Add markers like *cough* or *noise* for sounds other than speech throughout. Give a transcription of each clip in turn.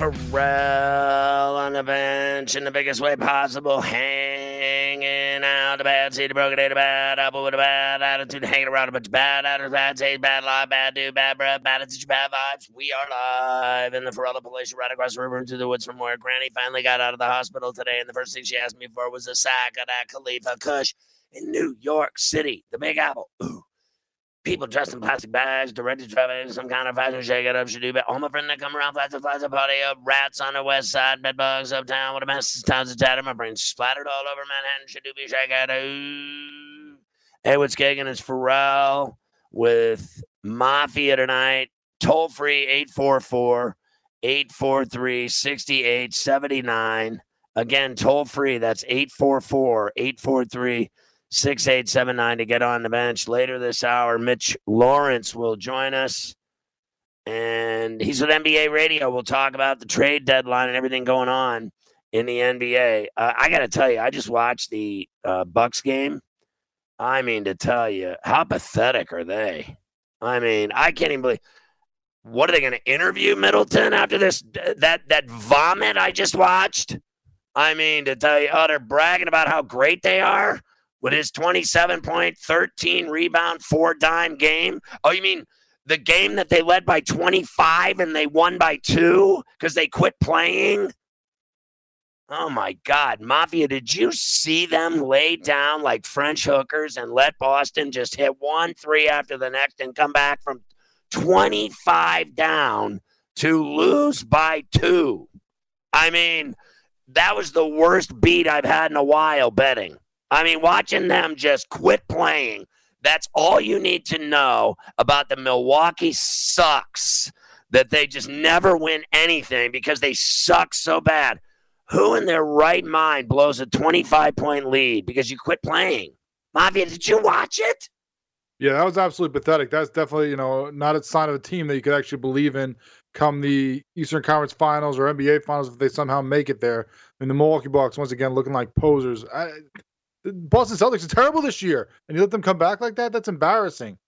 It's Ferrall on the bench in the biggest way possible, hanging out the bad seed, the broken day, the bad apple with a bad attitude, hanging around a bunch of bad attitudes, bad taste, bad life, bad dude, bad breath, bad attitude, bad vibes. We are live in the Ferrall Police right across the river into the woods from where Granny finally got out of the hospital today, and the first thing she asked me for was a sack of that Khalifa Kush in New York City, the Big Apple. Ooh people dressed in plastic bags, directed traffic, some kind of fashion shake it up, should do. All my friends that come around, flies and flies a party up, rats on the west side, bed bugs uptown, what a mess, towns of tatter, my brain splattered all over Manhattan, should do be shake it Ooh. Hey, what's gigging? It's Ferrall with Mafia tonight. Toll free 844 843 6879. Again, toll free. That's 844 843 6879 to get on the bench. Later this hour, Mitch Lawrence will join us. And he's with NBA Radio. We'll talk about the trade deadline and everything going on in the NBA. Uh, I got to tell you, I just watched the uh, Bucks game. I mean, to tell you, how pathetic are they? I mean, I can't even believe. What are they going to interview Middleton after this? That that vomit I just watched. I mean, to tell you, oh, they're bragging about how great they are with his 27 point, 13 rebound, four dime game. Oh, you mean the game that they led by 25 and they won by two because they quit playing? Oh my God, Mafia, did you see them lay down like French hookers and let Boston just hit one three after the next and come back from 25 down to lose by two? I mean, that was the worst beat I've had in a while betting. I mean, watching them just quit playing. That's all you need to know about the Milwaukee sucks that they just never win anything because they suck so bad. Who in their right mind blows a 25 point lead because you quit playing? Mafia, did you watch it? Yeah, that was absolutely pathetic. That's definitely, you know, not a sign of a team that you could actually believe in come the Eastern Conference Finals or NBA Finals if they somehow make it there. I mean, the Milwaukee Bucks, once again, looking like posers. I, Boston Celtics are terrible this year, and you let them come back like that? That's embarrassing.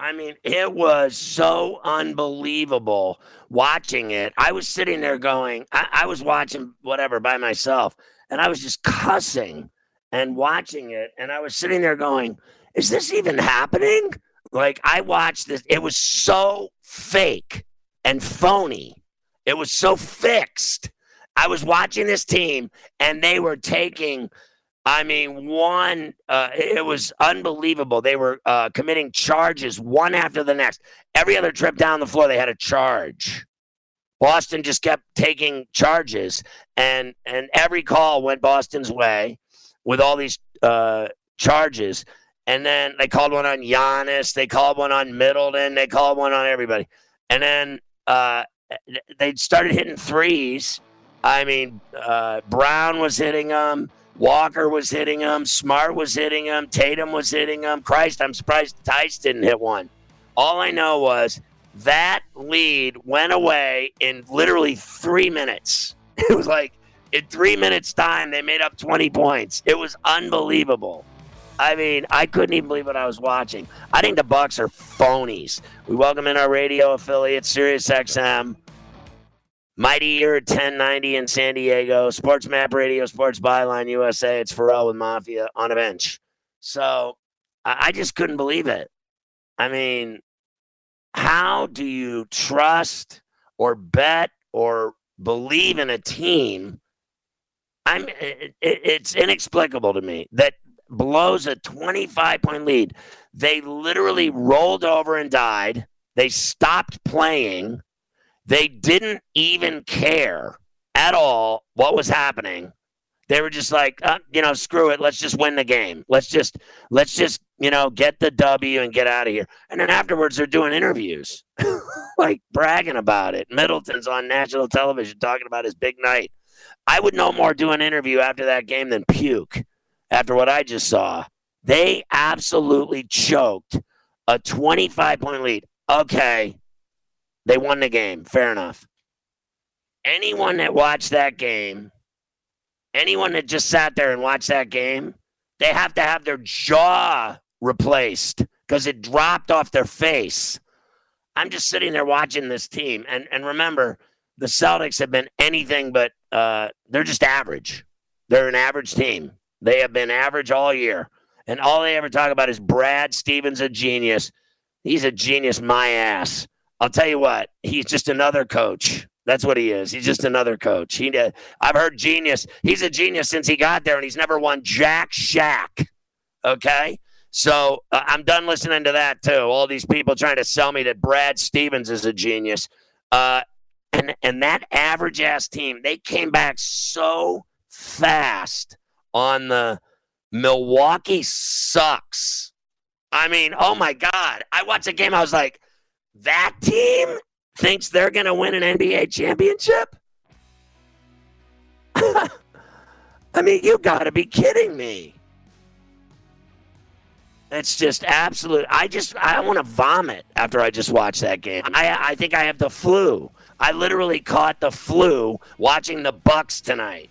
I mean, it was so unbelievable watching it. I was sitting there going, I, I, was watching whatever by myself, and I was just cussing and watching it. And I was sitting there going, Is this even happening? Like, I watched this. It was so fake and phony. It was so fixed. I was watching this team, and they were taking I mean, one, uh, it was unbelievable. They were uh, committing charges one after the next. Every other trip down the floor, they had a charge. Boston just kept taking charges, and and every call went Boston's way with all these uh, charges. And then they called one on Giannis. They called one on Middleton. They called one on everybody. And then uh, they started hitting threes. I mean, uh, Brown was hitting them. Walker was hitting him. Smart was hitting him. Tatum was hitting him. Christ, I'm surprised Theis didn't hit one. All I know was that lead went away in literally three minutes. *laughs* It was like in three minutes' time, they made up 20 points. It was unbelievable. I mean, I couldn't even believe what I was watching. I think the Bucks are phonies. We welcome in our radio affiliate, Sirius Mighty Ear 1090 in San Diego, Sports Map Radio, Sports Byline USA. It's Ferrall with Mafia on a bench. So I just couldn't believe it. I mean, how do you trust or bet or believe in a team? I'm it, it's inexplicable to me that blows a 25 point lead. They literally rolled over and died. They stopped playing They didn't even care at all what was happening. They were just like, uh, you know, screw it. Let's just win the game. Let's just, let's just, you know, get the W and get out of here. And then afterwards, they're doing interviews, *laughs* like bragging about it. Middleton's on national television talking about his big night. I would no more do an interview after that game than puke after what I just saw. They absolutely choked a 25 point lead. Okay, they won the game. Fair enough. Anyone that watched that game, anyone that just sat there and watched that game, they have to have their jaw replaced because it dropped off their face. I'm just sitting there watching this team. And, and remember, the Celtics have been anything but, uh, they're just average. They're an average team. They have been average all year. And all they ever talk about is Brad Stevens, a genius. He's a genius, my ass. I'll tell you what, he's just another coach. That's what he is. He's just another coach. He, uh, I've heard genius. He's a genius since he got there, and he's never won jack shack. Okay, so uh, I'm done listening to that too. All these people trying to sell me that Brad Stevens is a genius. Uh, and and that average ass team, they came back so fast on the Milwaukee sucks. I mean, oh my God. I watched a game, I was like, that team thinks they're going to win an NBA championship? *laughs* I mean, you got to be kidding me. It's just absolute. I just I want to vomit after I just watched that game. I I think I have the flu. I literally caught the flu watching the Bucks tonight.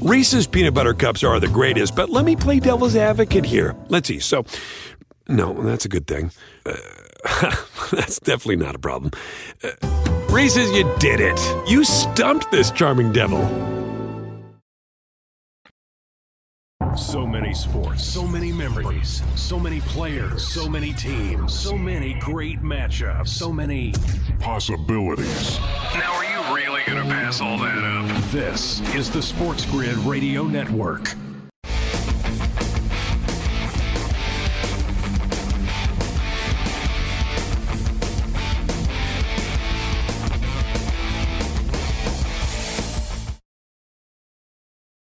Reese's peanut butter cups are the greatest, but let me play devil's advocate here. Let's see. So, no, that's a good thing. Uh, *laughs* that's definitely not a problem. Uh, Reese's, you did it. You stumped this charming devil. So many sports, so many memories, so many players, so many teams, so many great matchups, so many possibilities. Now, are you really going to pass all that up? This is the Sports Grid Radio Network.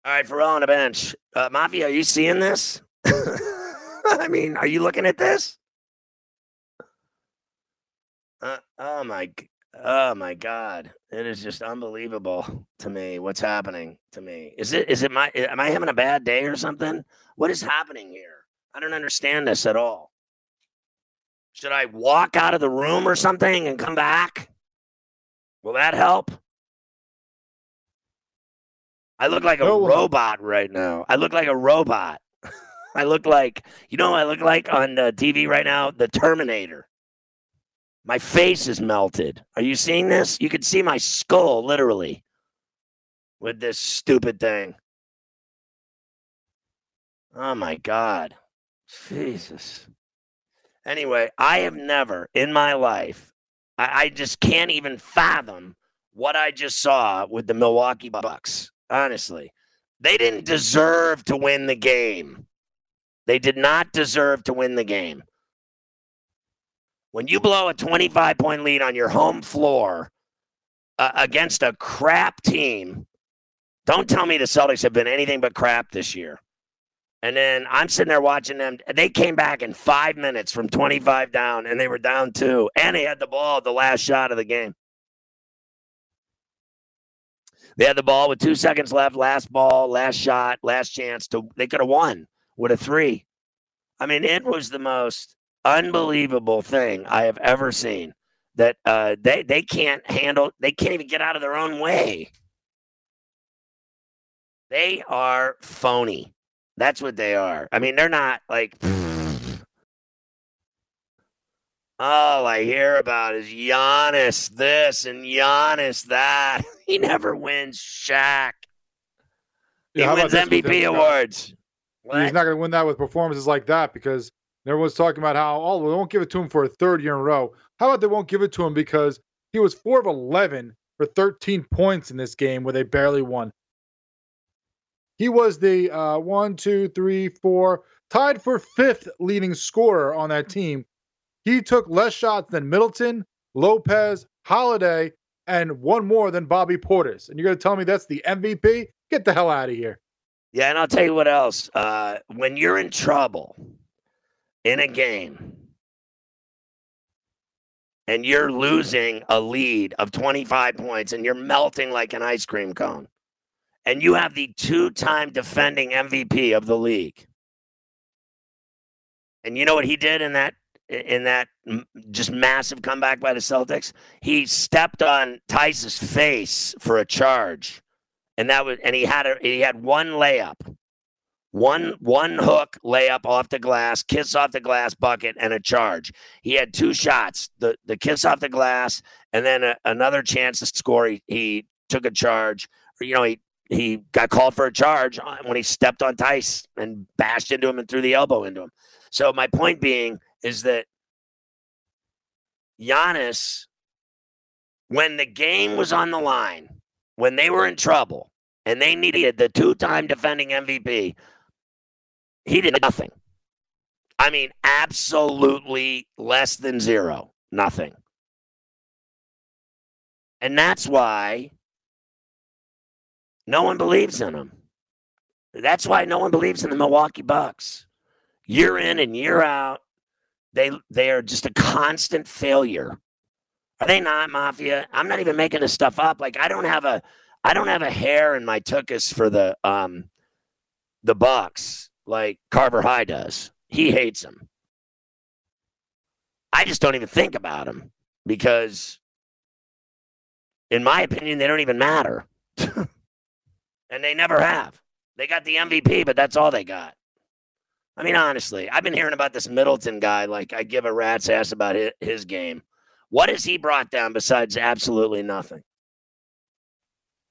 All right, Ferrall on the bench. Uh, Mafia, are you seeing this? *laughs* I mean, are you looking at this? Uh, oh my, oh my God! It is just unbelievable to me. What's happening to me? Is it? Is it my? Am I having a bad day or something? What is happening here? I don't understand this at all. Should I walk out of the room or something and come back? Will that help? I look like a no. robot right now. I look like a robot. *laughs* I look like, you know, I look like on the TV right now, the Terminator. My face is melted. Are you seeing this? You can see my skull literally with this stupid thing. Oh my God. Jesus. Anyway, I have never in my life, I, I just can't even fathom what I just saw with the Milwaukee Bucks honestly. They didn't deserve to win the game. They did not deserve to win the game. When you blow a 25 point lead on your home floor uh, against a crap team, don't tell me the Celtics have been anything but crap this year. And then I'm sitting there watching them. They came back in five minutes from 25 down, and they were down two. And they had the ball the last shot of the game. They had the ball with two seconds left, last ball, last shot, last chance to they could have won with a three. I mean, it was the most unbelievable thing I have ever seen. That uh, they they can't handle, they can't even get out of their own way. They are phony. That's what they are. I mean, they're not like. All I hear about is Giannis this and Giannis that. *laughs* He never wins Shaq. He how wins MVP awards. He's not going to win that with performances like that because everyone's talking about how, oh, they won't give it to him for a third year in a row. How about they won't give it to him because he was 4 of 11 for 13 points in this game where they barely won? He was the uh, one, two, three, four, tied for fifth leading scorer on that team. He took less shots than Middleton, Lopez, Holiday, and one more than Bobby Portis. And you're going to tell me that's the MVP? Get the hell out of here. Yeah, and I'll tell you what else. Uh, when you're in trouble in a game and you're losing a lead of 25 points and you're melting like an ice cream cone, and you have the two time defending MVP of the league. And you know what he did in that in that just massive comeback by the Celtics? He stepped on Theis's face for a charge and that was and he had a he had one layup one one hook layup off the glass kiss off the glass bucket and a charge. He had two shots the the kiss off the glass and then a, another chance to score. He, he took a charge you know he he got called for a charge when he stepped on Theis and bashed into him and threw the elbow into him. So my point being is that Giannis when the game was on the line when they were in trouble and they needed the two-time defending MVP, he did nothing. I mean, absolutely less than zero, nothing. And that's why no one believes in him. That's why no one believes in the Milwaukee Bucks. Year in and year out, they they are just a constant failure. Are they not, Mafia? I'm not even making this stuff up. Like I don't have a I don't have a hair in my tuchus for the um the Bucks like Carver High does. He hates them. I just don't even think about him because in my opinion they don't even matter. *laughs* and they never have. They got the MVP, but that's all they got. I mean, honestly, I've been hearing about this Middleton guy. Like, I give a rat's ass about his, his game. What has he brought down besides absolutely nothing?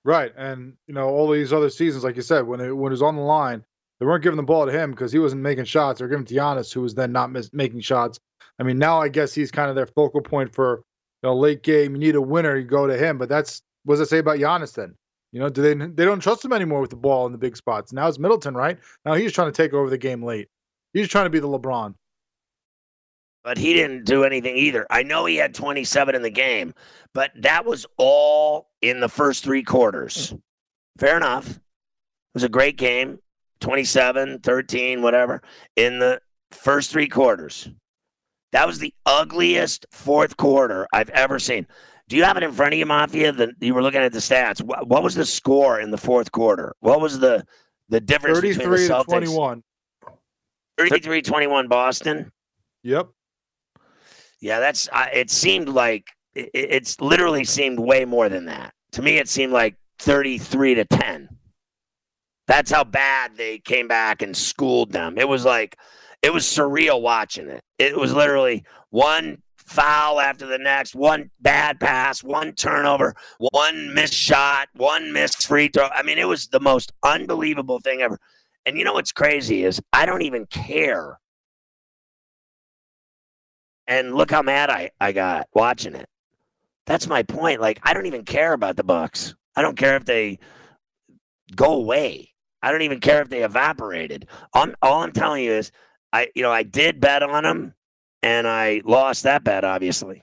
Right, and you know all these other seasons, like you said, when it when it was on the line, they weren't giving the ball to him because he wasn't making shots. They're giving it to Giannis, who was then not miss, making shots. I mean, now I guess he's kind of their focal point for you know late game. You need a winner, you go to him. But that's what does it say about Giannis then? You know, do they they don't trust him anymore with the ball in the big spots? Now it's Middleton, right? Now he's trying to take over the game late. He's trying to be the LeBron. but he didn't do anything either. I know he had 27 in the game, but that was all in the first three quarters. Fair enough. It was a great game 27, 13, whatever, in the first three quarters. That was the ugliest fourth quarter I've ever seen. Do you have it in front of you, Mafia? The, you were looking at the stats. What, what was the score in the fourth quarter? What was the the difference between the Celtics? twenty-one. 33 21 Boston. Yep. Yeah, that's. I it seemed like it, it's literally seemed way more than that. To me, it seemed like thirty-three to ten. That's how bad they came back and schooled them. It was like it was surreal watching it. It was literally one foul after the next, one bad pass, one turnover, one missed shot, one missed free throw. I mean, it was the most unbelievable thing ever. And you know what's crazy is I don't even care and look how mad I, I got watching it. That's my point. Like I don't even care about the Bucks. I don't care if they go away. I don't even care if they evaporated. I'm, all I'm telling you is I you know I did bet on them and I lost that bet obviously.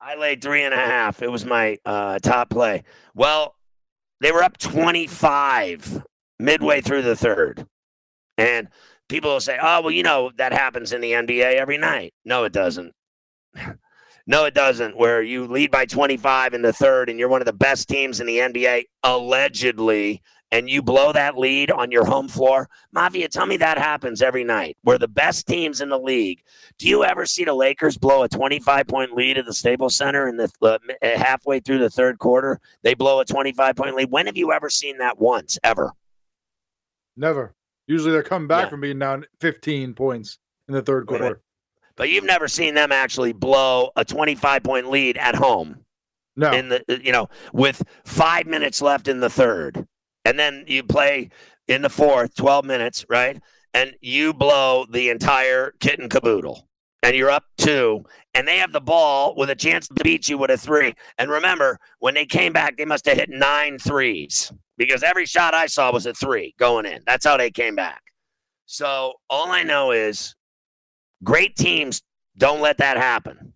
I laid three and a half. It was my uh, top play. Well, they were up 25 midway through the third. And people will say, oh, well, you know, that happens in the NBA every night. No, it doesn't. *sighs* no, it doesn't. Where you lead by 25 in the third and you're one of the best teams in the NBA, allegedly, and you blow that lead on your home floor. Mafia, tell me that happens every night. We're the best teams in the league. Do you ever see the Lakers blow a 25 point lead at the Staples Center in the uh, halfway through the third quarter? They blow a 25 point lead. When have you ever seen that once, ever? Never. Usually they're coming back Yeah. from being down 15 points in the third Right. quarter. But you've never seen them actually blow a 25 point lead at home No. in the you know with 5 minutes left in the third. And then you play in the fourth 12 minutes, right? And you blow the entire kit and caboodle. And you're up 2 and they have the ball with a chance to beat you with a 3. And remember, when they came back they must have hit nine threes because every shot I saw was a 3 going in. That's how they came back. So all I know is great teams don't let that happen.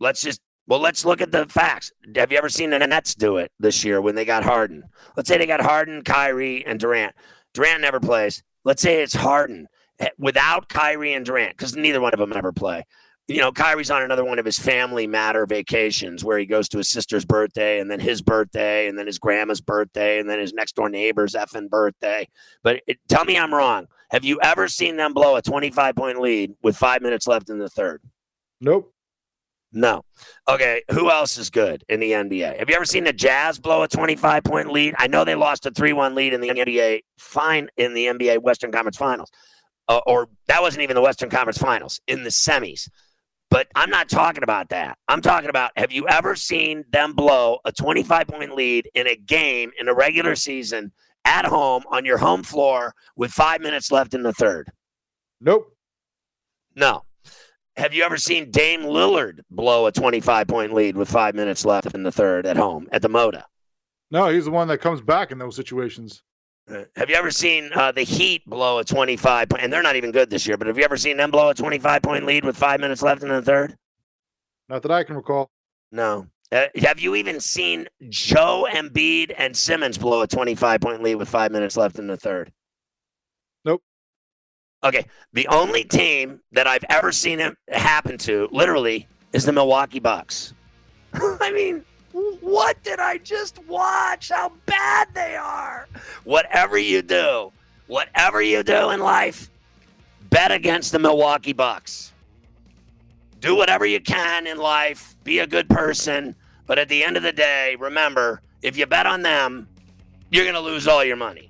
Let's just well, let's look at the facts. Have you ever seen the Nets do it this year when they got Harden? Let's say they got Harden, Kyrie, and Durant. Durant never plays. Let's say it's Harden eh, without Kyrie and Durant because neither one of them ever play. You know, Kyrie's on another one of his family matter vacations where he goes to his sister's birthday and then his birthday and then his grandma's birthday and then his next door neighbor's effing birthday. But it, tell me I'm wrong. Have you ever seen them blow a 25 point lead with five minutes left in the third? Nope. No. Okay. Who else is good in the NBA? Have you ever seen the Jazz blow a 25 point lead? I know they lost a 3 1 lead in the NBA, fine, in the NBA Western Conference Finals. Uh, or that wasn't even the Western Conference Finals, in the semis. But I'm not talking about that. I'm talking about have you ever seen them blow a 25 point lead in a game in a regular season at home on your home floor with five minutes left in the third? Nope. No. Have you ever seen Dame Lillard blow a 25 point lead with five minutes left in the third at home at the Moda? No, he's the one that comes back in those situations. Uh, Have you ever seen uh, the Heat blow a 25 point, and they're not even good this year, but have you ever seen them blow a 25 point lead with five minutes left in the third? Not that I can recall. No. Uh, have you even seen Joe Embiid and Simmons blow a 25 point lead with five minutes left in the third? Okay. The only team that I've ever seen it happen to, literally, is the Milwaukee Bucks. *laughs* I mean, what did I just watch? How bad they are. Whatever you do, whatever you do in life, bet against the Milwaukee Bucks. Do whatever you can in life, be a good person, but at the end of the day, remember, if you bet on them, you're going to lose all your money.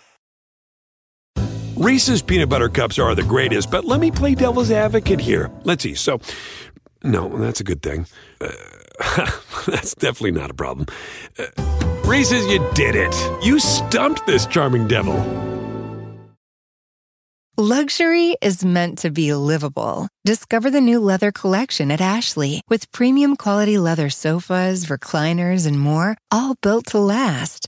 Reese's peanut butter cups are the greatest, but let me play devil's advocate here. Let's see. So, no, that's a good thing. Uh, *laughs* that's definitely not a problem. Uh, Reese's, you did it. You stumped this charming devil. Luxury is meant to be livable. Discover the new leather collection at Ashley with premium quality leather sofas, recliners, and more, all built to last.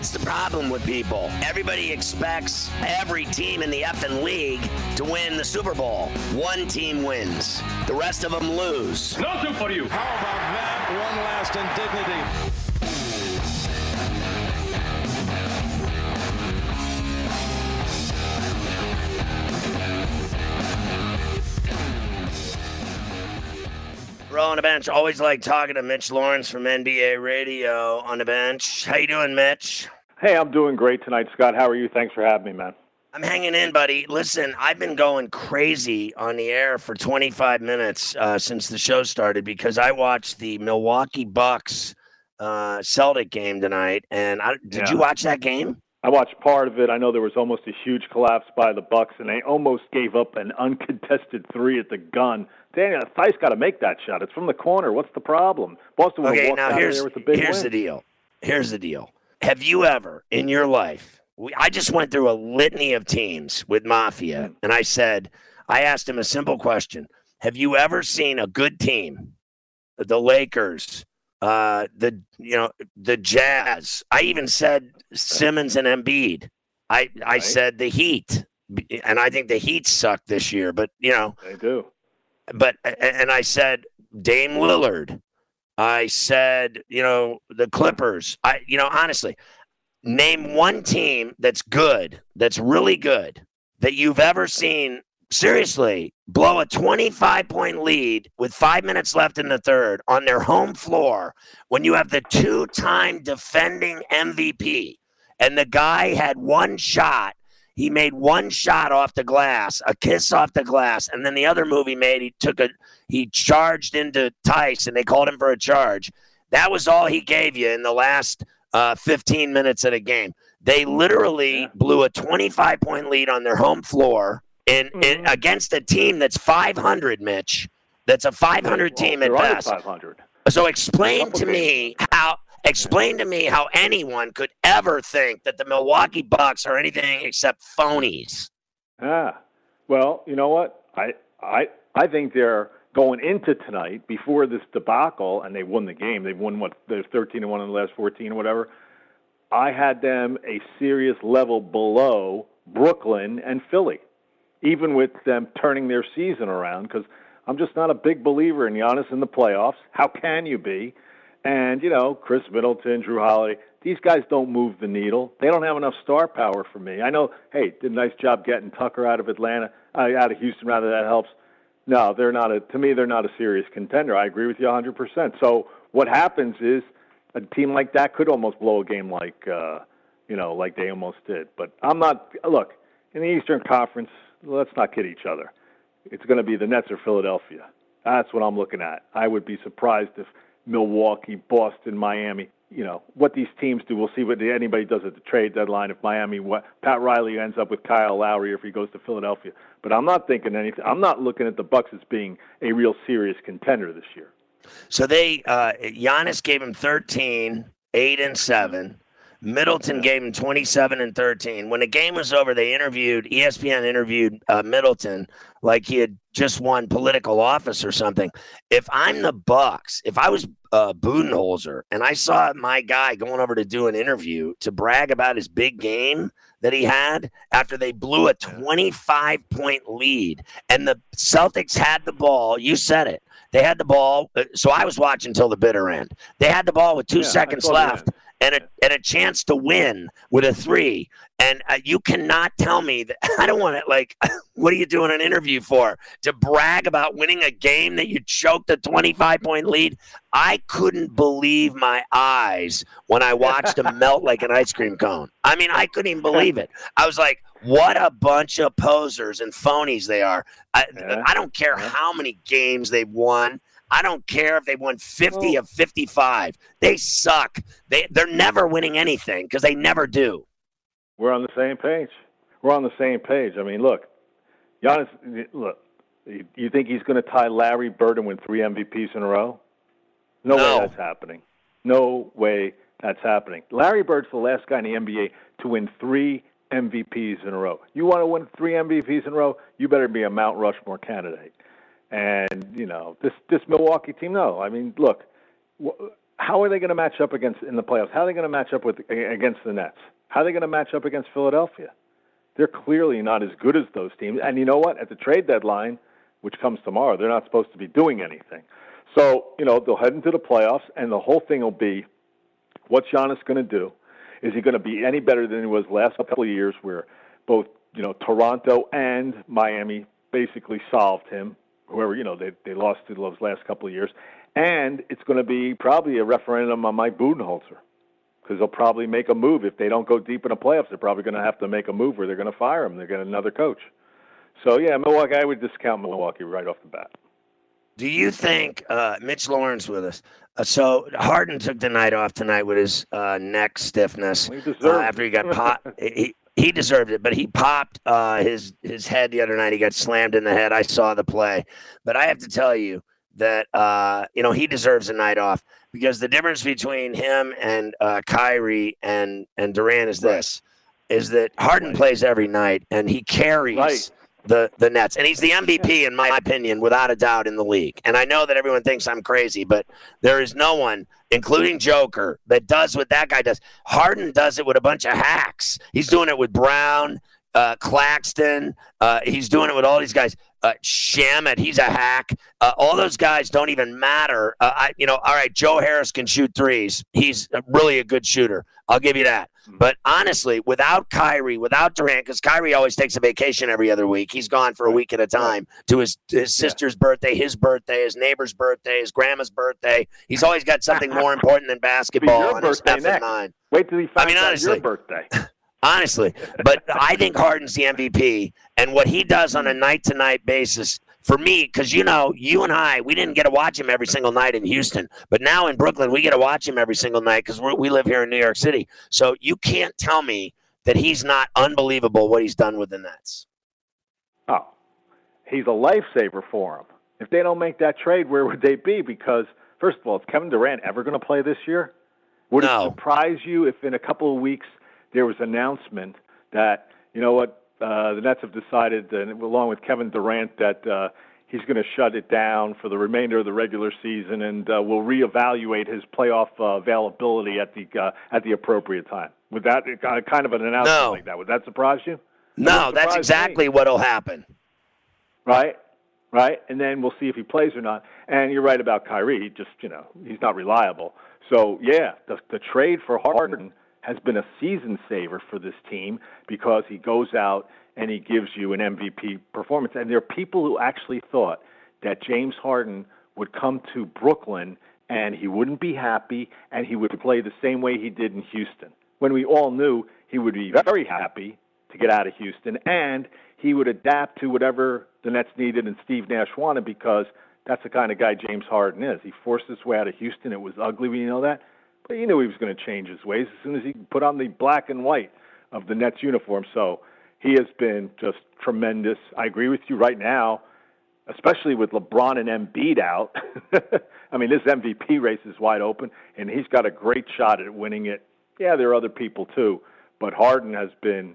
That's the problem with people. Everybody expects every team in the effing league to win the Super Bowl. One team wins, the rest of them lose. Nothing for you. How about that? One last indignity. Row on the bench. Always like talking to Mitch Lawrence from NBA Radio on the bench. How you doing, Mitch? Hey, I'm doing great tonight, Scott. How are you? Thanks for having me, man. I'm hanging in, buddy. Listen, I've been going crazy on the air for 25 minutes uh, since the show started because I watched the Milwaukee Bucks uh, Celtic game tonight. And I, did Yeah. you watch that game? I watched part of it. I know there was almost a huge collapse by the Bucks, and they almost gave up an uncontested three at the gun Daniel Theis got to make that shot. It's from the corner. What's the problem? Boston would Okay, walk now out here's there with a big here's win. the deal. Here's the deal. Have you ever in your life? We, I just went through a litany of teams with Mafia, Hmm. and I said, I asked him a simple question: Have you ever seen a good team, the Lakers, uh, the you know the Jazz? I even said Simmons and Embiid. I I Right. said the Heat, and I think the Heat suck this year. But you know, They do. But and I said Dame Lillard. I said, you know, the Clippers. I you know, honestly, name one team that's good, that's really good that you've ever seen seriously blow a 25 point lead with 5 minutes left in the third on their home floor when you have the two-time defending MVP and the guy had one shot he made one shot off the glass, a kiss off the glass, and then the other move he made, he took a he charged into Theis, and they called him for a charge. That was all he gave you in the last uh, 15 minutes of the game. They literally blew a 25 point lead on their home floor in, in Mhm. against a team that's 500, Mitch. That's a 500 team at best. 500. So explain to me how explain to me how anyone could ever think that the Milwaukee Bucks are anything except phonies. Ah, well, you know what? I I I think they're going into tonight before this debacle, and they won the game. They've won what? They're thirteen and one in the last fourteen or whatever. I had them a serious level below Brooklyn and Philly, even with them turning their season around. Because I'm just not a big believer in Giannis in the playoffs. How can you be? And you know, Khris Middleton, Jrue Holiday, these guys don't move the needle. They don't have enough star power for me. I know, hey, did a nice job getting Tucker out of Atlanta, uh, out of Houston. Rather, that helps. No, they're not a. To me, they're not a serious contender. I agree with you 100. percent So what happens is a team like that could almost blow a game like, uh, you know, like they almost did. But I'm not. Look, in the Eastern Conference, let's not kid each other. It's going to be the Nets or Philadelphia. That's what I'm looking at. I would be surprised if Milwaukee, Boston, Miami. You know what these teams do. We'll see what anybody does at the trade deadline. If Miami, what Pat Riley ends up with Kyle Lowry, if he goes to Philadelphia. But I'm not thinking anything. I'm not looking at the Bucks as being a real serious contender this year. So they uh Giannis gave him 13, 8 and 7. Middleton gave him 27 and 13. When the game was over, they interviewed ESPN interviewed uh, Middleton like he had just won political office or something. If I'm the Bucks, if I was uh, Budenholzer and I saw my guy going over to do an interview to brag about his big game that he had after they blew a 25 point lead and the Celtics had the ball, you said it. They had the ball, uh, so I was watching till the bitter end. They had the ball with two Yeah, seconds left end. And a and a chance to win with a three. And uh, you cannot tell me that *laughs* I don't want it. Like, *laughs* what are you doing an interview for? To brag about winning a game that you choked a 25 point lead? I couldn't believe my eyes when I watched him *laughs* melt like an ice cream cone. I mean, I couldn't even believe it. I was like, what a bunch of posers and phonies they are. I, Yeah. I don't care Yeah. how many games they've won. I don't care if they won 50 Well- of 55. They suck. They they're never winning anything because they never do. We're on the same page. We're on the same page. I mean, look, Giannis. Look, you, you think he's going to tie Larry Bird and win three MVPs in a row? No, No. way that's happening. No way that's happening. Larry Bird's the last guy in the NBA to win three MVPs in a row. You want to win three MVPs in a row? You better be a Mount Rushmore candidate. And you know this this Milwaukee team. No, I mean, look, how are they going to match up against in the playoffs? How are they going to match up with against the Nets? How are they going to match up against Philadelphia? They're clearly not as good as those teams. And you know what? At the trade deadline, which comes tomorrow, they're not supposed to be doing anything. So you know they'll head into the playoffs, and the whole thing will be, what's Giannis going to do? Is he going to be any better than he was last couple of years, where both you know Toronto and Miami basically solved him? Whoever you know they they lost to those last couple of years, and it's going to be probably a referendum on Mike Budenholzer because they'll probably make a move if they don't go deep in the playoffs. They're probably going to have to make a move where they're going to fire him. They're going to get another coach. So yeah, Milwaukee. I would discount Milwaukee right off the bat. Do you think uh, Mitch Lawrence with us? Uh, so Harden took the night off tonight with his uh, neck stiffness He uh, after he got pot. *laughs* he he deserved it, but he popped uh, his his head the other night. He got slammed in the head. I saw the play, but I have to tell you that uh, you know he deserves a night off because the difference between him and uh, Kyrie and and Durant is this: is that Harden plays every night and he carries. Right. The, the Nets. And he's the MVP, in my opinion, without a doubt, in the league. And I know that everyone thinks I'm crazy, but there is no one, including Joker, that does what that guy does. Harden does it with a bunch of hacks. He's doing it with Brown, uh, Claxton. Uh, he's doing it with all these guys. Uh, Shamet, he's a hack. Uh, all those guys don't even matter. Uh, I, you know, all right, Joe Harris can shoot threes. He's really a good shooter. I'll give you that. Mm-hmm. But honestly, without Kyrie, without Durant, because Kyrie always takes a vacation every other week. He's gone for a week at a time to his his sister's birthday, his birthday, his neighbor's birthday, his grandma's birthday. He's always got something more important than *laughs* basketball your on his birthday effing next. Wait till he I finds mean, out honestly. your birthday. *laughs* Honestly, but I think Harden's the MVP, and what he does on a night to night basis for me, because you know, you and I, we didn't get to watch him every single night in Houston, but now in Brooklyn, we get to watch him every single night because we live here in New York City. So you can't tell me that he's not unbelievable what he's done with the Nets. Oh, he's a lifesaver for them. If they don't make that trade, where would they be? Because first of all, is Kevin Durant ever going to play this year? Would No. it surprise you if in a couple of weeks there was an announcement that you know what uh, the Nets have decided, uh, along with Kevin Durant, that uh, he's going to shut it down for the remainder of the regular season and uh, will reevaluate his playoff uh, availability at the uh, at the appropriate time. Would that uh, kind of an announcement No. like that would that surprise you? No, That that's surprised me. exactly what'll happen. right? Right, and then we'll see if he plays or not. And you're right about Kyrie; he just you know he's not reliable. So yeah, the the trade for Harden has been a season saver for this team because he goes out and he gives you an MVP performance. And there are people who actually thought that James Harden would come to Brooklyn and he wouldn't be happy and he would play the same way he did in Houston. When we all knew he would be very happy to get out of Houston and he would adapt to whatever the Nets needed and Steve Nash wanted because that's the kind of guy James Harden is. He forced his way out of Houston. It was ugly, we know that. But he knew he was going to change his ways as soon as he put on the black and white of the Nets uniform. So he has been just tremendous. I agree with you right now, especially with LeBron and Embiid out. *laughs* I mean, this MVP race is wide open, and he's got a great shot at winning it. Yeah, there are other people too, but Harden has been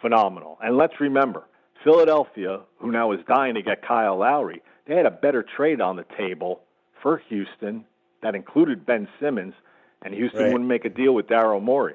phenomenal. And let's remember, Philadelphia, who now is dying to get Kyle Lowry, they had a better trade on the table for Houston that included Ben Simmons, and Houston Right. wouldn't make a deal with Daryl Morey.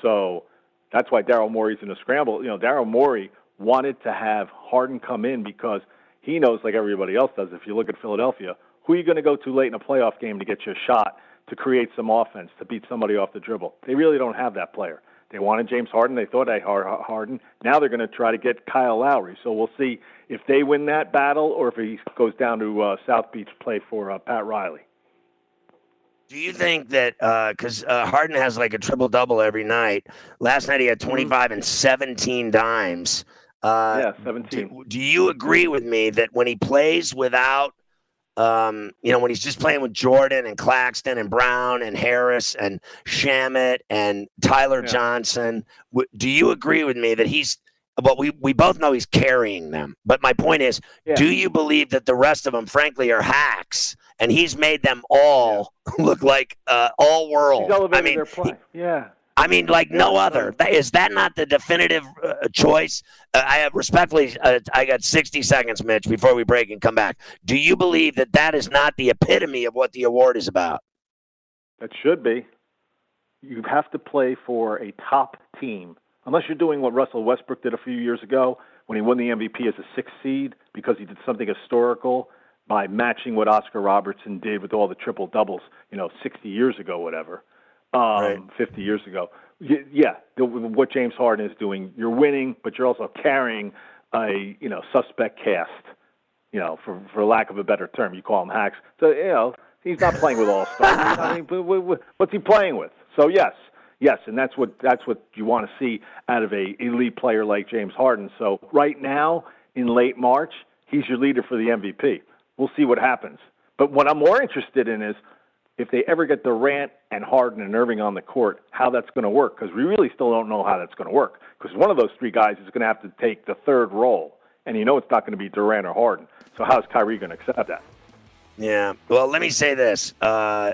So that's why Daryl Morey's in a scramble. You know, Daryl Morey wanted to have Harden come in because he knows, like everybody else does, if you look at Philadelphia, who are you going to go to late in a playoff game to get you a shot, to create some offense, to beat somebody off the dribble? They really don't have that player. They wanted James Harden. They thought they had Harden. Now they're going to try to get Kyle Lowry. So we'll see if they win that battle or if he goes down to uh, South Beach to play for uh, Pat Riley. Do you think that because uh, Harden has like a triple double every night? Last night he had 25 and 17 dimes. Uh, yeah, 17. do, do you agree with me that when he plays without, um, you know, when he's just playing with Jordan and Claxton and Brown and Harris and Shamet and Tyler Yeah. Johnson, w- do you agree with me that he's? Well, we we both know he's carrying them, but my point is, Yeah. do you believe that the rest of them, frankly, are hacks, and he's made them all *laughs* look like uh, all world? I mean, their he- yeah. I mean, like no Yeah, other. That, is that not the definitive uh, choice? Uh, I have respectfully, uh, I got 60 seconds, Mitch, before we break and come back. Do you believe that that is not the epitome of what the award is about? That should be. You have to play for a top team, unless you're doing what Russell Westbrook did a few years ago when he won the MVP as a sixth seed because he did something historical by matching what Oscar Robertson did with all the triple doubles, you know, 60 years ago, whatever, um, Right. 50 years ago. Yeah, the, what James Harden is doing, you're winning, but you're also carrying a you know suspect cast you know, for for lack of a better term, you call them hacks. So you know, he's not playing with all stars. *laughs* I mean, but what- what- what's he playing with? So yes, yes, and that's what that's what you want to see out of a elite player like James Harden. So right now, in late March, he's your leader for the MVP. We'll see what happens. But what I'm more interested in is if they ever get Durant and Harden and Irving on the court, how that's going to work because we really still don't know how that's going to work because one of those three guys is going to have to take the third role, and you know it's not going to be Durant or Harden. So how's Kyrie going to accept that? Yeah. Well, let me say this: uh,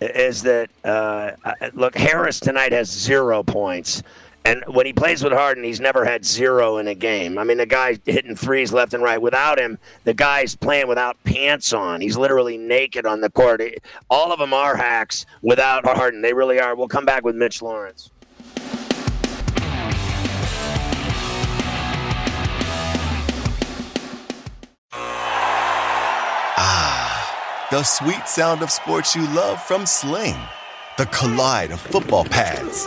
is that uh, look, Harris tonight has zero points. And when he plays with Harden, he's never had zero in a game. I mean, the guy hitting threes left and right. Without him, the guy's playing without pants on. He's literally naked on the court. All of them are hacks without Harden. They really are. We'll come back with Mitch Lawrence. Ah, the sweet sound of sports you love from Sling. The collide of football pads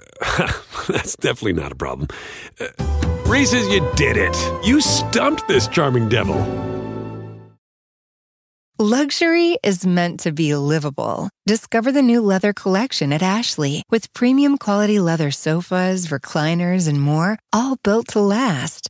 *laughs* That's definitely not a problem. Uh, Reese's, you did it. You stumped this charming devil. Luxury is meant to be livable. Discover the new leather collection at Ashley with premium quality leather sofas, recliners, and more, all built to last.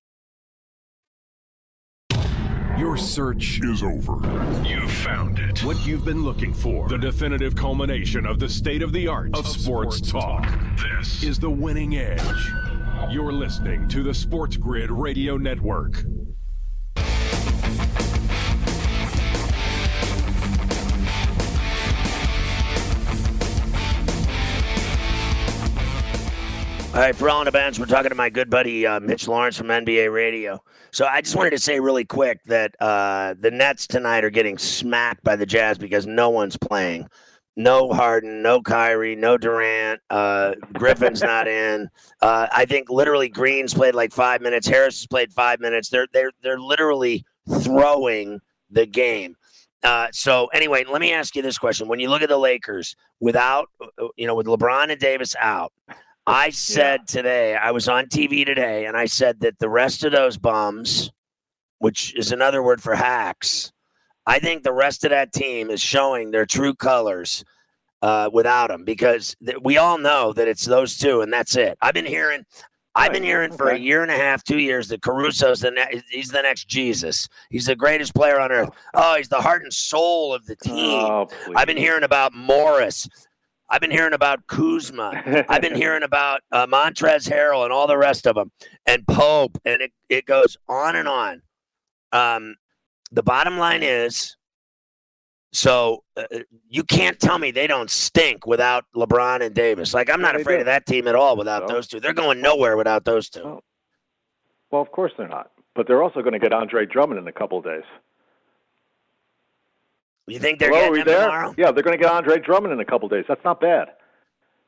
Your search is over. You found it. What you've been looking for. The definitive culmination of the state of the art of, of sports, sports talk. talk. This is the winning edge. You're listening to the SportsGrid Radio Network. All right, for all in the we're talking to my good buddy uh, Mitch Lawrence from NBA Radio. So I just wanted to say really quick that uh, the Nets tonight are getting smacked by the Jazz because no one's playing. No Harden, no Kyrie, no Durant. Uh, Griffin's not in. Uh, I think literally Green's played like five minutes. Harris has played five minutes. They're they're they're literally throwing the game. Uh, so anyway, let me ask you this question: When you look at the Lakers without, uh, you know, with LeBron and Davis out, I said yeah. today, I was on TV today, and I said that the rest of those bums, which is another word for hacks, I think the rest of that team is showing their true colors uh, without them because th- we all know that it's those two, and that's it. I've been hearing. I've been hearing for a year and a half, two years that Caruso's the ne- he's the next Jesus. He's the greatest player on earth. Oh, he's the heart and soul of the team. Oh, I've been hearing about Morris. I've been hearing about Kuzma. I've been *laughs* hearing about uh, Montrezl Harrell and all the rest of them, and Pope, and it, it goes on and on. Um, the bottom line is, so uh, you can't tell me they don't stink without LeBron and Davis. Like I'm not afraid do. of that team at all without those two. They're going nowhere without those two. Well, well of course they're not. But they're also going to get Andre Drummond in a couple of days. You think they're Hello, getting him there? tomorrow? Yeah, they're going to get Andre Drummond in a couple days. That's not bad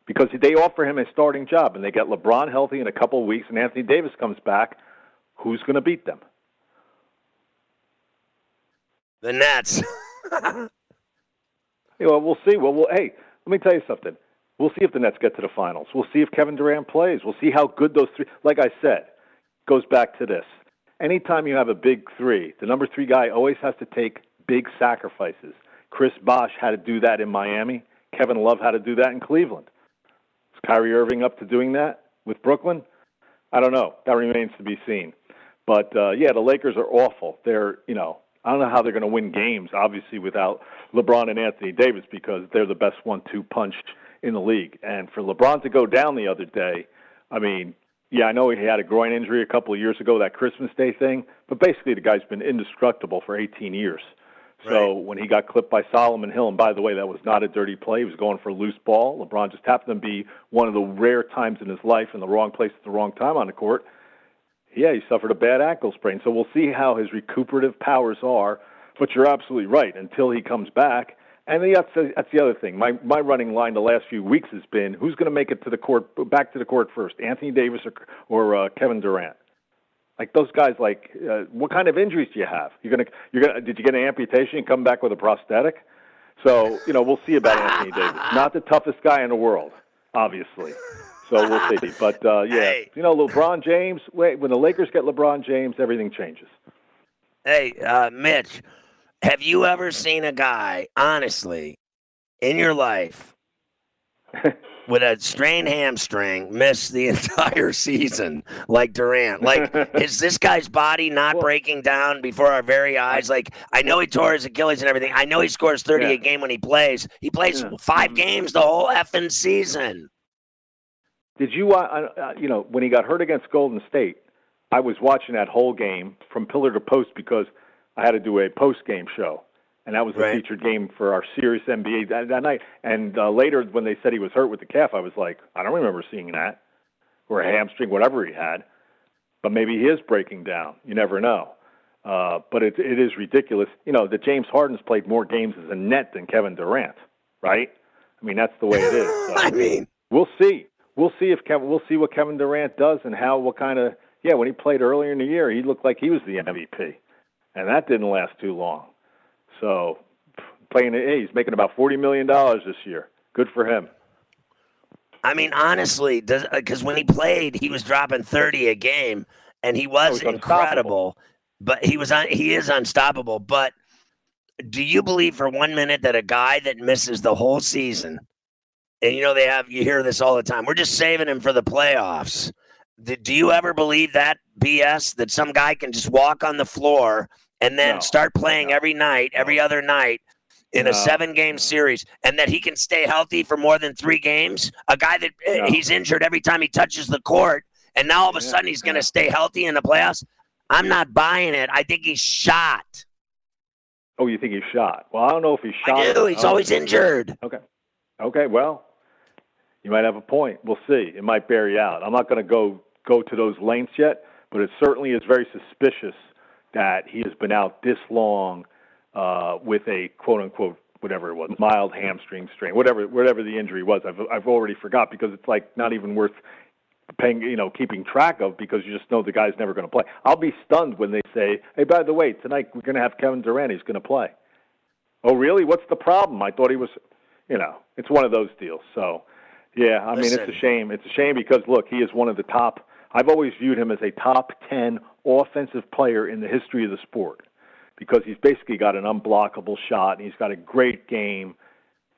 because they offer him a starting job, and they get LeBron healthy in a couple of weeks, and Anthony Davis comes back. Who's going to beat them? The Nets. *laughs* yeah, well, we'll see. Well, well, hey, let me tell you something. We'll see if the Nets get to the finals. We'll see if Kevin Durant plays. We'll see how good those three. Like I said, goes back to this. Anytime you have a big three, the number three guy always has to take big sacrifices. Chris Bosh had to do that in Miami. Kevin Love had to do that in Cleveland. Is Kyrie Irving up to doing that with Brooklyn? I don't know. That remains to be seen. But uh, yeah, the Lakers are awful. They're you know I don't know how they're going to win games. Obviously, without LeBron and Anthony Davis because they're the best one-two punch in the league. And for LeBron to go down the other day, I mean, yeah, I know he had a groin injury a couple of years ago, that Christmas Day thing. But basically, the guy's been indestructible for 18 years. So right. when he got clipped by Solomon Hill, and by the way, that was not a dirty play. He was going for a loose ball. LeBron just happened to be one of the rare times in his life in the wrong place at the wrong time on the court. Yeah, he suffered a bad ankle sprain. So we'll see how his recuperative powers are. But you're absolutely right. Until he comes back, and that's the, that's the other thing. My my running line the last few weeks has been who's going to make it to the court back to the court first, Anthony Davis or or uh, Kevin Durant. Like those guys, like uh, what kind of injuries do you have? You're gonna you're gonna did you get an amputation and come back with a prosthetic? So you know we'll see about Anthony Davis. *laughs* Not the toughest guy in the world, obviously. So we'll see. *laughs* But uh, yeah, Hey. you know LeBron James. Wait, when the Lakers get LeBron James, everything changes. Hey, uh, Mitch, have you ever seen a guy, honestly, in your life with a strained hamstring miss the *laughs* entire season like Durant? Like, *laughs* is this guy's body not breaking down before our very eyes? Like, I know he tore his Achilles and everything. I know he scores 30 Yeah. a game when he plays. He plays Yeah. 5 games the whole effing season. Did you, uh, uh, you know, when he got hurt against Golden State, I was watching that whole game from pillar to post because I had to do a post game show, and that was the Right. featured game for our Sirius NBA that, that night. And uh, later, when they said he was hurt with the calf, I was like, I don't remember seeing that, or a hamstring, whatever he had. But maybe he is breaking down. You never know. Uh, but it, it is ridiculous. You know, that James Harden's played more games as a net than Kevin Durant, right? I mean, that's the way it is. So *laughs* I mean, we'll see. We'll see if Kevin. We'll see what Kevin Durant does and how. What kind of. Yeah, when he played earlier in the year, he looked like he was the MVP, and that didn't last too long. So, playing. Hey, he's making about forty million dollars this year. Good for him. I mean, honestly, because uh, when he played, he was dropping thirty a game, and he was he's incredible. But he was he is unstoppable. But do you believe for one minute that a guy that misses the whole season, and you know they have you hear this all the time, we're just saving him for the playoffs. Do you ever believe that BS that some guy can just walk on the floor and then No, start playing no, every night, every other night? in a seven game series and that he can stay healthy for more than three games. A guy that eh, No. he's injured every time he touches the court, and now all of a Yeah, sudden he's going to stay healthy in the playoffs. I'm not buying it. I think he's shot. Oh, you think he's shot? Well, I don't know if he's shot. I do. He's always injured. Okay. Okay. Well, you might have a point. We'll see. It might bear you out. I'm not going to go go to those lengths yet, but it certainly is very suspicious that he has been out this long uh, with a quote unquote whatever it was mild hamstring strain, whatever whatever the injury was. I've I've already forgot because it's like not even worth paying you know keeping track of because you just know the guy's never going to play. I'll be stunned when they say, "Hey, by the way, tonight we're going to have Kevin Durant. He's going to play." Oh, really? What's the problem? I thought he was, you know, it's one of those deals. So, yeah, I mean, it's a shame. It's a shame because look, he is one of the top. I've always viewed him as a top ten offensive player in the history of the sport because he's basically got an unblockable shot and he's got a great game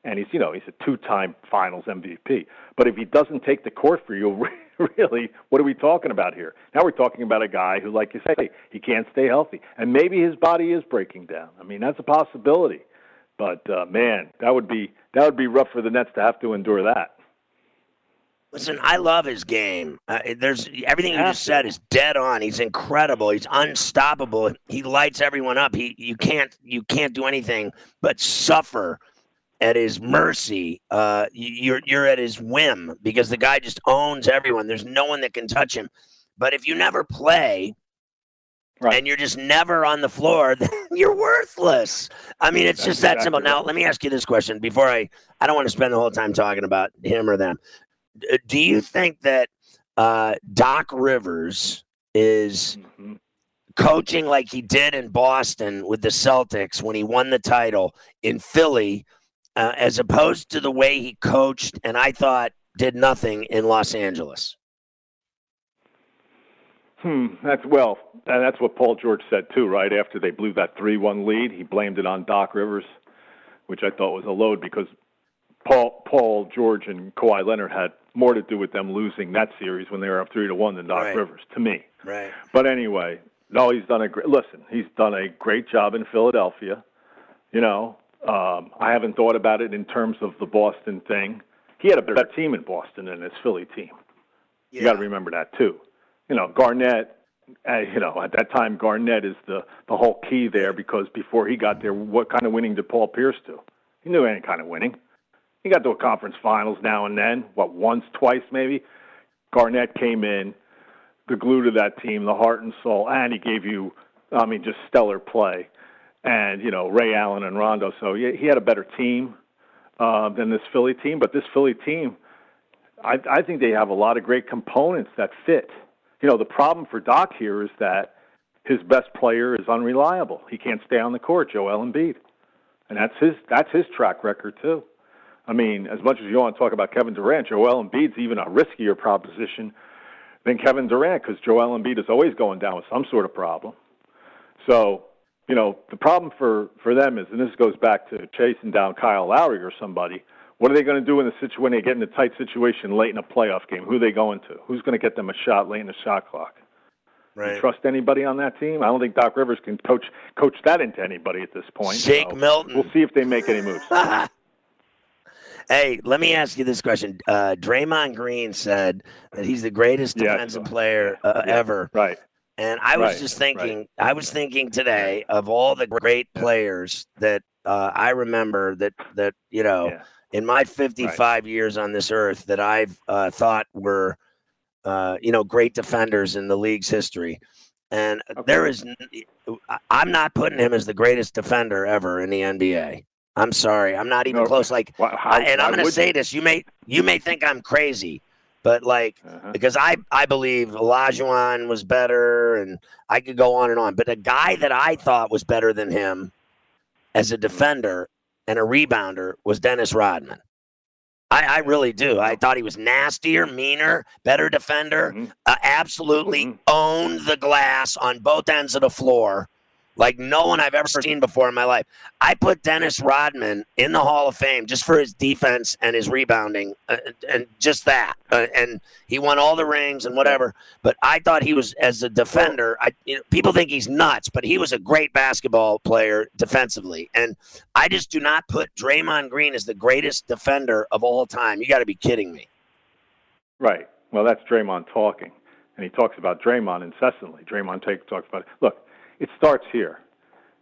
and he's you know he's a two-time Finals MVP. But if he doesn't take the court for you, *laughs* really, what are we talking about here? Now we're talking about a guy who, like you say, he can't stay healthy, and maybe his body is breaking down. I mean, that's a possibility. But uh, man, that would be that would be rough for the Nets to have to endure that. Listen, I love his game. Uh, there's everything you just said is dead on. He's incredible. He's unstoppable. He lights everyone up. He you can't you can't do anything but suffer at his mercy. Uh, you- you're you're at his whim because the guy just owns everyone. There's no one that can touch him. But if you never play, Right. and you're just never on the floor, *laughs* then you're worthless. I mean, it's That's just that exactly simple. Now, let me ask you this question before I I don't want to spend the whole time talking about him or them. D- Do you think that uh, Doc Rivers is Mhm. coaching like he did in Boston with the Celtics when he won the title in Philly, uh, as opposed to the way he coached and I thought did nothing in Los Angeles? Hmm. That's well, and that's what Paul George said too, right? After they blew that three-one lead, he blamed it on Doc Rivers, which I thought was a load because Paul Paul George and Kawhi Leonard had more to do with them losing that series when they were up three to one than Doc Right. Rivers, to me. Right. But anyway, no, he's done a great. Listen, he's done a great job in Philadelphia. You know, um, I haven't thought about it in terms of the Boston thing. He had a better team in Boston than his Philly team. You got to remember that too. You know, Garnett. Uh, you know, at that time, Garnett is the the whole key there because before he got there, what kind of winning did Paul Pierce do? He knew any kind of winning. He got to a conference finals now and then. What once, twice, maybe. Garnett came in, the glue to that team, the heart and soul, and he gave you, I mean, just stellar play, and you know Ray Allen and Rondo. So he, he had a better team uh, than this Philly team, but this Philly team, I, I think they have a lot of great components that fit. You know, the problem for Doc here is that his best player is unreliable. He can't stay on the court, Joel Embiid, and that's his that's his track record too. I mean, as much as you want to talk about Kevin Durant, Joel Embiid's even a riskier proposition than Kevin Durant because Joel Embiid is always going down with some sort of problem. So, you know, the problem for for them is, and this goes back to chasing down Kyle Lowry or somebody. What are they going to do in the situ- when they get in a tight situation late in a playoff game? Who are they going to? Who's going to get them a shot late in the shot clock? Right. You trust anybody on that team? I don't think Doc Rivers can coach coach that into anybody at this point. Shake so Milton. We'll see if they make any moves. *laughs* Hey, let me ask you this question. Uh, Draymond Green said that he's the greatest Yeah, defensive player uh, Yeah, ever. Right. And I was Right, just right. thinking, I was thinking today of all the great players that uh, I remember that that you know Yeah. in my 55 years on this earth that I've uh, thought were uh, you know great defenders in the league's history. And there is, I'm not putting him as the greatest defender ever in the NBA. I'm sorry, I'm not even No, close. Like, why- how- and I'm going to say you? this. You may you may think I'm crazy, but like Uh-huh. because I I believe Olajuwon was better, and I could go on and on. But a guy that I thought was better than him as a defender and a rebounder was Dennis Rodman. I, I really do. I thought he was nastier, meaner, better defender. Mhm. Uh, absolutely Mhm. owned the glass on both ends of the floor like no one I've ever seen before in my life. I put Dennis Rodman in the Hall of Fame just for his defense and his rebounding, uh, and just that. Uh, and he won all the rings and whatever. But I thought he was as a defender. I you know, people think he's nuts, but he was a great basketball player defensively. And I just do not put Draymond Green as the greatest defender of all time. You got to be kidding me. Right. Well, that's Draymond talking, and he talks about Draymond incessantly. Draymond take, talks about it. Look, it starts here.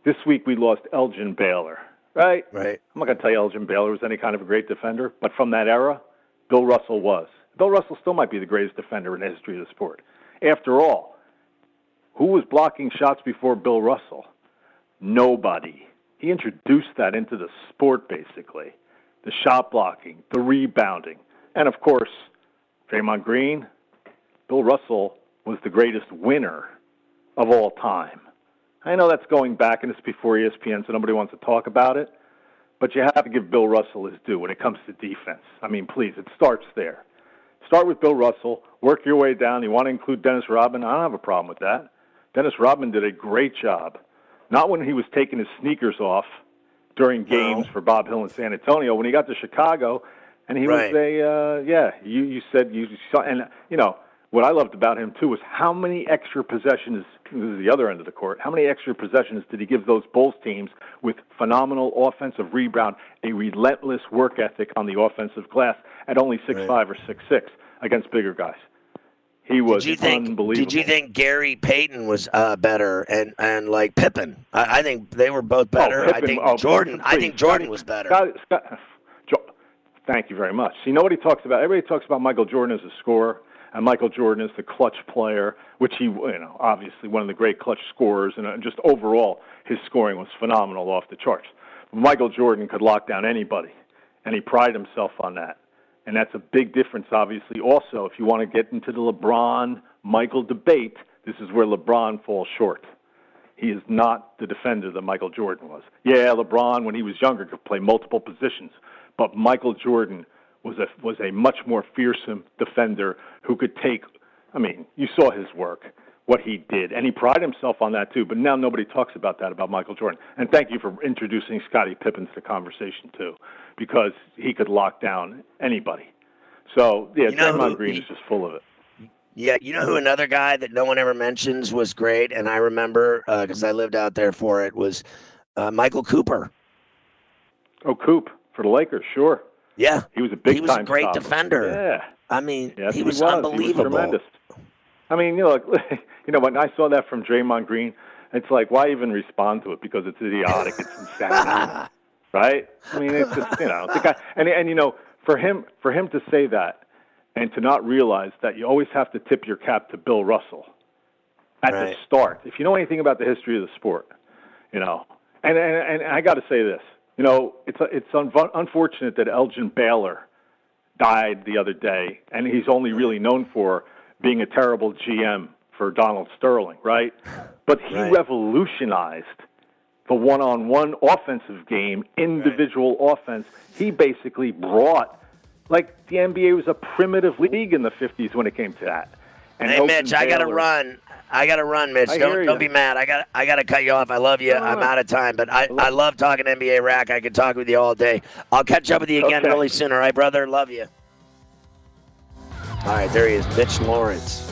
This week we lost Elgin Baylor. Right. Right. I'm not going to tell you Elgin Baylor was any kind of a great defender, but from that era, Bill Russell was. Bill Russell still might be the greatest defender in the history of the sport. After all, who was blocking shots before Bill Russell? Nobody. He introduced that into the sport, basically. The shot blocking, the rebounding, and of course, Draymond Green, Bill Russell was the greatest winner of all time. I know that's going back, and it's before ESPN, so nobody wants to talk about it. But you have to give Bill Russell his due when it comes to defense. I mean, please, it starts there. Start with Bill Russell, work your way down. You want to include Dennis Rodman? I don't have a problem with that. Dennis Rodman did a great job. Not when he was taking his sneakers off during games for Bob Hill in San Antonio. When he got to Chicago, and he Right. was a uh, yeah. You you said you saw, and you know what I loved about him too was how many extra possessions. This is the other end of the court. How many extra possessions did he give those Bulls teams with phenomenal offensive rebound, a relentless work ethic on the offensive glass at only six five or six six against bigger guys? He was did you think? unbelievable. Did you think Gary Payton was uh, better and and like Pippen? I, I think they were both better. I Pippen- think oh, Jordan. I think Jordan was better. Scott, Scott, Jo- thank you very much. See, nobody talks about. Everybody talks about Michael Jordan as a scorer, and Michael Jordan as the clutch player, which he, you know, obviously one of the great clutch scorers, and uh, just overall his scoring was phenomenal, off the charts. Michael Jordan could lock down anybody, and he prided himself on that. And that's a big difference, obviously. Also, if you want to get into the LeBron Michael debate, this is where LeBron falls short. He is not the defender that Michael Jordan was. Yeah, LeBron, when he was younger, could play multiple positions, but Michael Jordan was a was a much more fearsome defender who could take. I mean, you saw his work, what he did, and he prided himself on that too. But now nobody talks about that about Michael Jordan. And thank you for introducing Scottie Pippen to the conversation too, because he could lock down anybody. So yeah, You know Draymond who- Green is just full of it. Yeah, you know who another guy that no one ever mentions was great, and I remember because I lived out there for it was uh, Michael Cooper. Oh, Coop for the Lakers, sure. Yeah, He was a big he was a great stopper. defender. Yeah. I mean, he he was was. He was unbelievable. tremendous. I mean, you know, like, *laughs* you know, when I saw that from Draymond Green, it's like, why even respond to it? Because it's idiotic, it's insanity, *laughs* right? I mean, it's just, you know, the guy, and and you know, for him, for him to say that, and to not realize that you always have to tip your cap to Bill Russell at Right. the start. If you know anything about the history of the sport, you know, and and, and I got to say this, you know, it's it's unfortunate that Elgin Baylor died the other day, and he's only really known for being a terrible GM for Donald Sterling, right? But he Right. revolutionized the one-on-one offensive game, individual offense. He basically brought like the NBA was a primitive league in the 50s when it came to that. And Hey, Elgin Mitch, I gotta run. I gotta run, Mitch. I Don't don't be mad. I got I gotta cut you off. I love you. No, no, I'm out of time, but I, I love talking NBA rack. I could talk with you all day. I'll catch up with you again Okay. really soon. All right, brother. Love you. All right, there he is, Mitch Lawrence.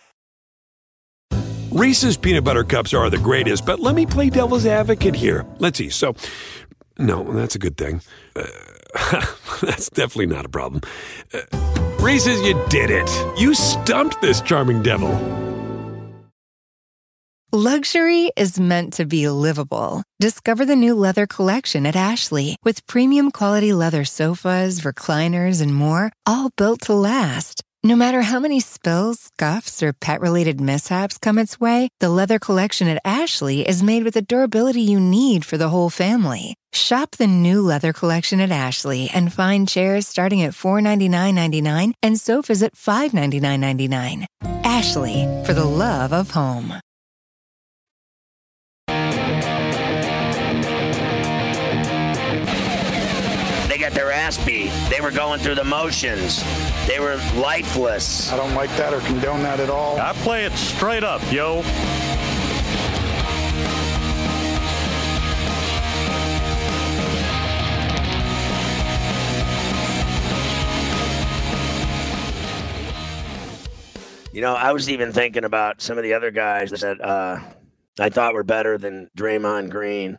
Reese's peanut butter cups are the greatest, but let me play devil's advocate here. Let's see. So, no, that's a good thing. Uh, *laughs* that's definitely not a problem. Uh, Reese's, you did it. You stumped this charming devil. Luxury is meant to be livable. Discover the new leather collection at Ashley with premium quality leather sofas, recliners, and more, all built to last. No matter how many spills, scuffs, or pet related mishaps come its way, the leather collection at Ashley is made with the durability you need for the whole family. Shop the new leather collection at Ashley and find chairs starting at $499.99 and sofas at $599.99. Ashley, for the love of home. They got their ass beat. They were going through the motions. They were lifeless. I don't like that or condone that at all. I play it straight up, yo. You know, I was even thinking about some of the other guys that uh, I thought were better than Draymond Green.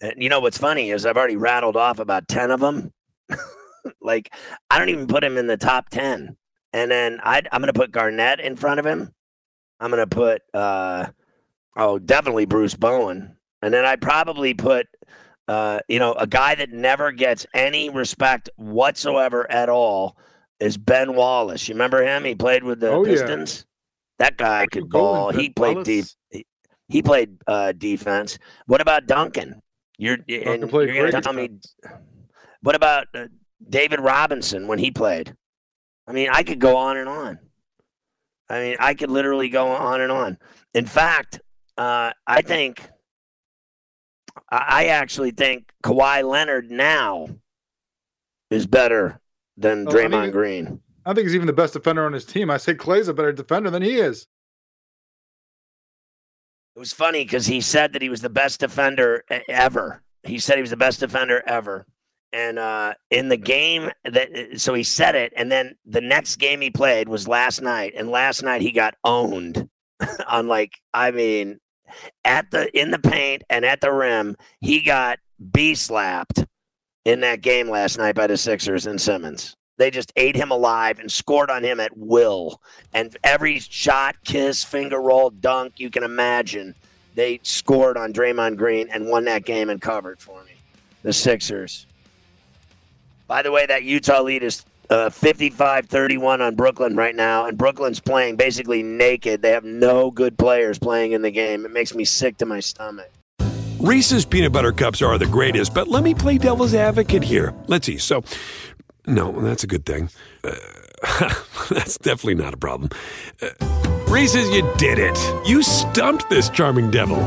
And you know what's funny is I've already rattled off about ten of them. *laughs* *laughs* like I don't even put him in the top ten. And then i I'm going to put Garnett in front of him. I'm going to put uh, oh definitely Bruce Bowen, and then I'd probably put uh, you know a guy that never gets any respect whatsoever at all is Ben Wallace. You remember him? He played with the Oh, yeah. Pistons. That guy could ball. He played Wallace. deep. He, he played uh, defense. What about Duncan? You're and you're gonna great tell me. What about uh, David Robinson when he played? I mean, I could go on and on. I mean, I could literally go on and on. In fact, uh, I think I I actually think Kawhi Leonard now is better than Oh, I Draymond mean- Green. I think he's even the best defender on his team. I say Clay's a better defender than he is. It was funny because he said that he was the best defender ever. He said he was the best defender ever. And uh, in the game that, so he said it, and then the next game he played was last night, and last night he got owned *laughs* on like, I mean, at the in the paint and at the rim, he got b slapped in that game last night by the Sixers and Simmons. They just ate him alive and scored on him at will. And every shot, kiss, finger roll, dunk you can imagine, they scored on Draymond Green and won that game and covered for me. The Sixers. By the way, that Utah lead is uh, 55-31 on Brooklyn right now, and Brooklyn's playing basically naked. They have no good players playing in the game. It makes me sick to my stomach. Reese's peanut butter cups are the greatest, but let me play devil's advocate here. Let's see. So, no, that's a good thing. Uh, *laughs* that's definitely not a problem. Uh, Reese's, you did it. You stumped this charming devil.